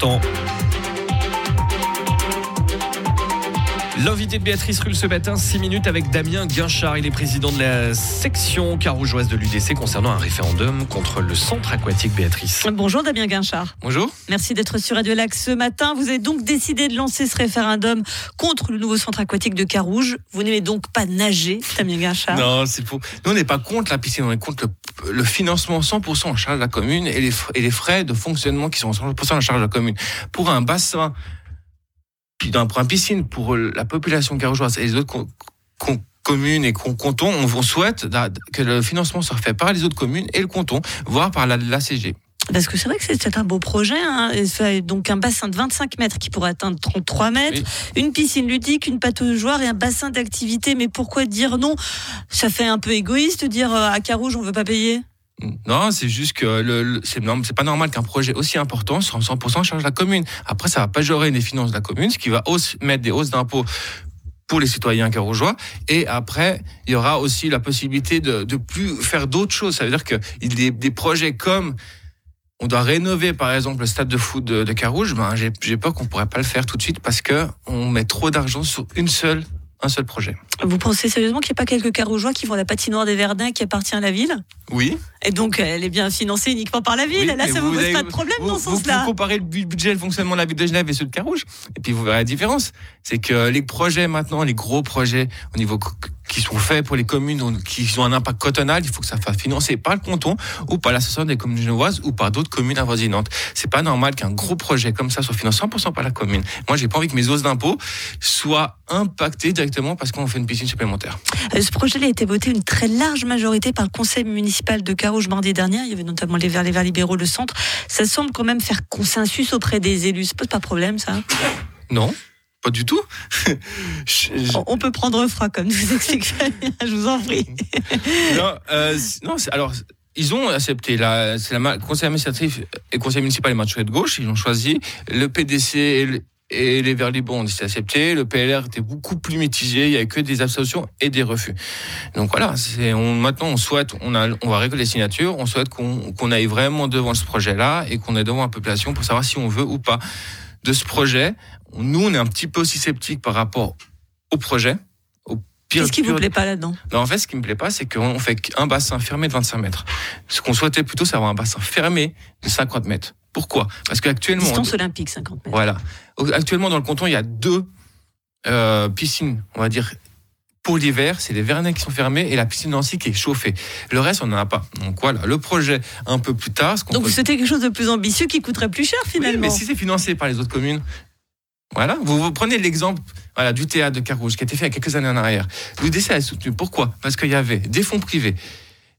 instant. L'invité de Béatrice Rulle ce matin, 6 minutes avec Damien Guinchard. Il est président de la section carougeoise de l'UDC concernant un référendum contre le centre aquatique Béatrice. Bonjour Damien Guinchard. Bonjour. Merci d'être sur Radio Lac ce matin. Vous avez donc décidé de lancer ce référendum contre le nouveau centre aquatique de Carouge. Vous n'aimez donc pas nager, Damien Guinchard? Non, c'est faux. Nous, on n'est pas contre la piscine, on est contre le, financement 100% en charge de la commune et les, frais de fonctionnement qui sont 100% en charge de la commune. Pour un bassin pour un piscine pour la population carougeoise et les autres communes et cantons, on, souhaite que le financement soit fait par les autres communes et le canton, voire par la, CG. Parce que c'est vrai que c'est un beau projet. Hein. Donc un bassin de 25 mètres qui pourrait atteindre 33 mètres, une piscine ludique, une pataugeoire et un bassin d'activité. Mais pourquoi dire non? Ça fait un peu égoïste de dire euh, à Carouge on veut pas payer? Non, c'est juste que le, c'est, pas normal qu'un projet aussi important soit en 100% charge la commune. Après, ça va pas gérer les finances de la commune, ce qui va mettre des hausses d'impôts pour les citoyens carougeois. Et après, il y aura aussi la possibilité de, de plus faire d'autres choses. Ça veut dire que des, des projets comme on doit rénover par exemple le stade de foot de, de Carouge, ben j'ai, j'ai peur qu'on pourrait pas le faire tout de suite parce que on met trop d'argent sur une seule un seul projet. Vous pensez sérieusement qu'il n'y a pas quelques carougeois qui vont à la patinoire des Verdins qui appartient à la ville? Oui. Et donc, elle est bien financée uniquement par la ville. Là, ça ne vous, pose pas de problème dans ce sens-là. Vous comparez le budget, le fonctionnement de la ville de Genève et ceux de Carouge, et puis vous verrez la différence. C'est que les projets maintenant, les gros projets au niveau qui sont faits pour les communes qui ont un impact cotonal, il faut que ça soit financé par le canton ou par l'association des communes genevoises ou par d'autres communes avoisinantes. C'est pas normal qu'un gros projet comme ça soit financé 100% par la commune. Moi, j'ai pas envie que mes hausses d'impôts soient impactées directement parce qu'on fait une piscine supplémentaire. Euh, ce projet a été voté une très large majorité par le conseil municipal de Carouge mardi dernier. Il y avait notamment les Verts, les Verts libéraux, le centre. Ça semble quand même faire consensus auprès des élus. Ça pose pas problème, ça? Non. Pas du tout. On peut prendre froid, comme vous explique je vous en prie. non, euh, non alors, ils ont accepté. La, c'est la conseil administratif et conseil municipal est de gauche. Ils ont choisi. Le PDC et, les Verts libres ont accepté. Le PLR était beaucoup plus mitigé. Il y avait que des abstentions et des refus. Donc voilà. On, maintenant, on souhaite, on, a, on va récolter les signatures. On souhaite qu'on, qu'on aille vraiment devant ce projet-là et qu'on est devant la population pour savoir si on veut ou pas de ce projet nous, on est un petit peu aussi sceptique par rapport au projet. Qu'est-ce qui vous plaît pas là-dedans? En fait, ce qui me plaît pas, c'est qu'on fait un bassin fermé de 25 mètres. Ce qu'on souhaitait plutôt, c'est avoir un bassin fermé de 50 mètres. Pourquoi? Parce qu'actuellement... Distance olympique, 50 mètres. Voilà. Actuellement, dans le canton, il y a deux euh, piscines, on va dire, pour l'hiver, c'est les Vernets qui sont fermés et la piscine Nancy qui est chauffée. Le reste, on n'en a pas. Donc voilà, le projet un peu plus tard. Donc c'était quelque chose de plus ambitieux qui coûterait plus cher finalement. Oui, mais si c'est financé par les autres communes, voilà, vous, prenez l'exemple voilà, du théâtre de Carouge qui a été fait il y a quelques années en arrière. L'UDC a soutenu. Pourquoi? Parce qu'il y avait des fonds privés,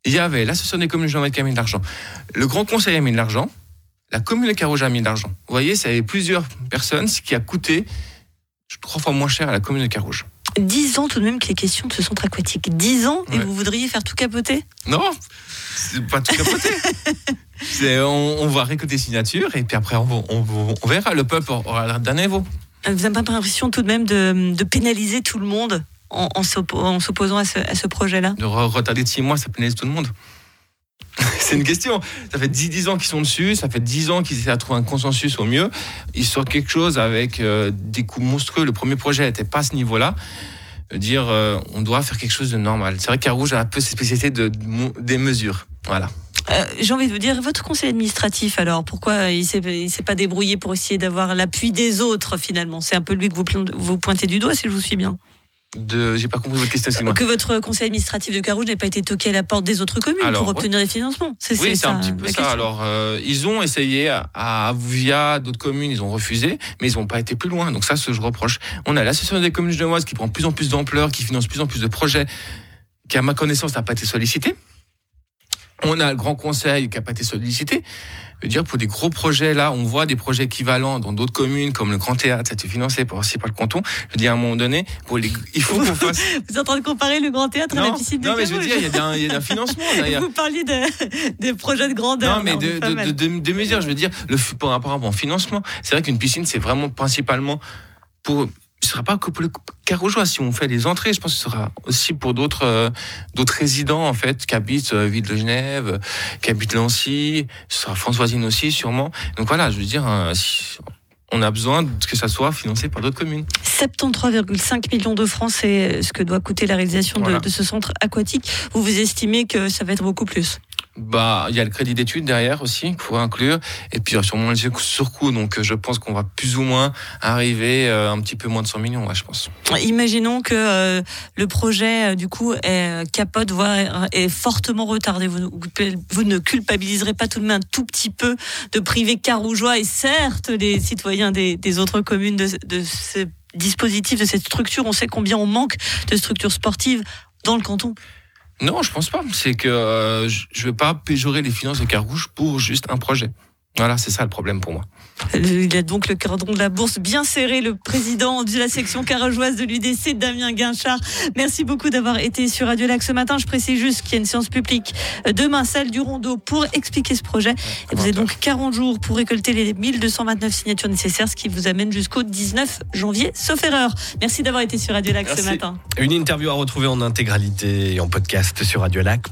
il y avait l'association des communes de qui a mis de l'argent, le Grand Conseil a mis de l'argent, la commune de Carouge a mis de l'argent. Vous voyez, ça avait plusieurs personnes, ce qui a coûté trois fois moins cher à la commune de Carouge. Dix ans tout de même que les questions de ce centre aquatique. Dix ans et vous voudriez faire tout capoter? Non, c'est pas tout capoter. on, on, va récolter signatures et puis après on, on, verra. Le peuple aura le dernier mot. Vous n'avez pas l'impression tout de même de, pénaliser tout le monde en, en s'opposant à ce, projet-là? De retarder de six mois, ça pénalise tout le monde. C'est une question. Ça fait 10, ans qu'ils sont dessus, ça fait 10 ans qu'ils essaient de trouver un consensus au mieux. Ils sortent quelque chose avec euh, des coûts monstrueux. Le premier projet n'était pas à ce niveau-là. Dire, euh, on doit faire quelque chose de normal. C'est vrai qu'Arouge a un peu cette spécialité de, des mesures. Voilà. Euh, j'ai envie de vous dire, votre conseil administratif, alors, pourquoi il ne s'est pas débrouillé pour essayer d'avoir l'appui des autres, finalement? C'est un peu lui que vous, vous pointez du doigt, si je vous suis bien de j'ai pas compris votre question que votre conseil administratif de Carouge n'ait pas été toqué à la porte des autres communes pour obtenir des financements. C'est oui c'est un petit peu ça. alors euh, ils ont essayé à, via d'autres communes ils ont refusé mais ils n'ont pas été plus loin. Donc ça ce que je reproche. On a l'association des communes genevoises qui prend de plus en plus d'ampleur qui finance de plus en plus de projets qui à ma connaissance n'a pas été sollicité on a le Grand Conseil qui n'a pas été sollicité. Je veux dire, pour des gros projets, là, on voit des projets équivalents dans d'autres communes, comme le Grand Théâtre, ça a été financé par, aussi par le canton. Je veux dire, à un moment donné, pour les, il faut qu'on fasse... Vous êtes en train de comparer le Grand Théâtre à la piscine de Non, mais je veux dire, il y a un, il y a un financement. Vous parliez de, des projets de grandeur. Non, mais de, de, de, de, mesures, je veux dire, le, par rapport au financement. C'est vrai qu'une piscine, c'est vraiment principalement pour ce sera pas que pour le Carougeois. Si on fait les entrées, je pense que ce sera aussi pour d'autres euh, d'autres résidents en fait qui habitent euh, Ville de Genève, qui habitent Lancy. Ce sera Françoisine aussi sûrement. Donc voilà, je veux dire, on a besoin que ça soit financé par d'autres communes. 73,5 millions de francs, c'est ce que doit coûter la réalisation de, de, ce centre aquatique. Vous vous estimez que ça va être beaucoup plus? Bah, il y a le crédit d'études derrière aussi qu'il faut inclure, et puis sûrement le surcoût. Donc, euh, je pense qu'on va plus ou moins arriver euh, un petit peu moins de 100 millions, je pense. Imaginons que euh, le projet, du coup, est capote, voire est fortement retardé. Vous, ne culpabiliserez pas tout de même un tout petit peu de priver Carougeois et certes les citoyens des, autres communes de ce dispositif, de cette structure. On sait combien on manque de structures sportives dans le canton. Non, je pense pas. C'est que euh, je ne veux pas péjorer les finances de Carouge pour juste un projet. Voilà, c'est ça le problème pour moi. Il a donc le cordon de la bourse bien serré, le président de la section carageoise de l'UDC, Damien Guinchard. Merci beaucoup d'avoir été sur Radio Lac ce matin. Je précise juste qu'il y a une séance publique demain, salle du Rondeau, pour expliquer ce projet. Et vous avez donc 40 jours pour récolter les 1229 signatures nécessaires, ce qui vous amène jusqu'au 19 janvier, sauf erreur. Merci d'avoir été sur Radio Lac ce matin. Une interview à retrouver en intégralité et en podcast sur Radio Lac.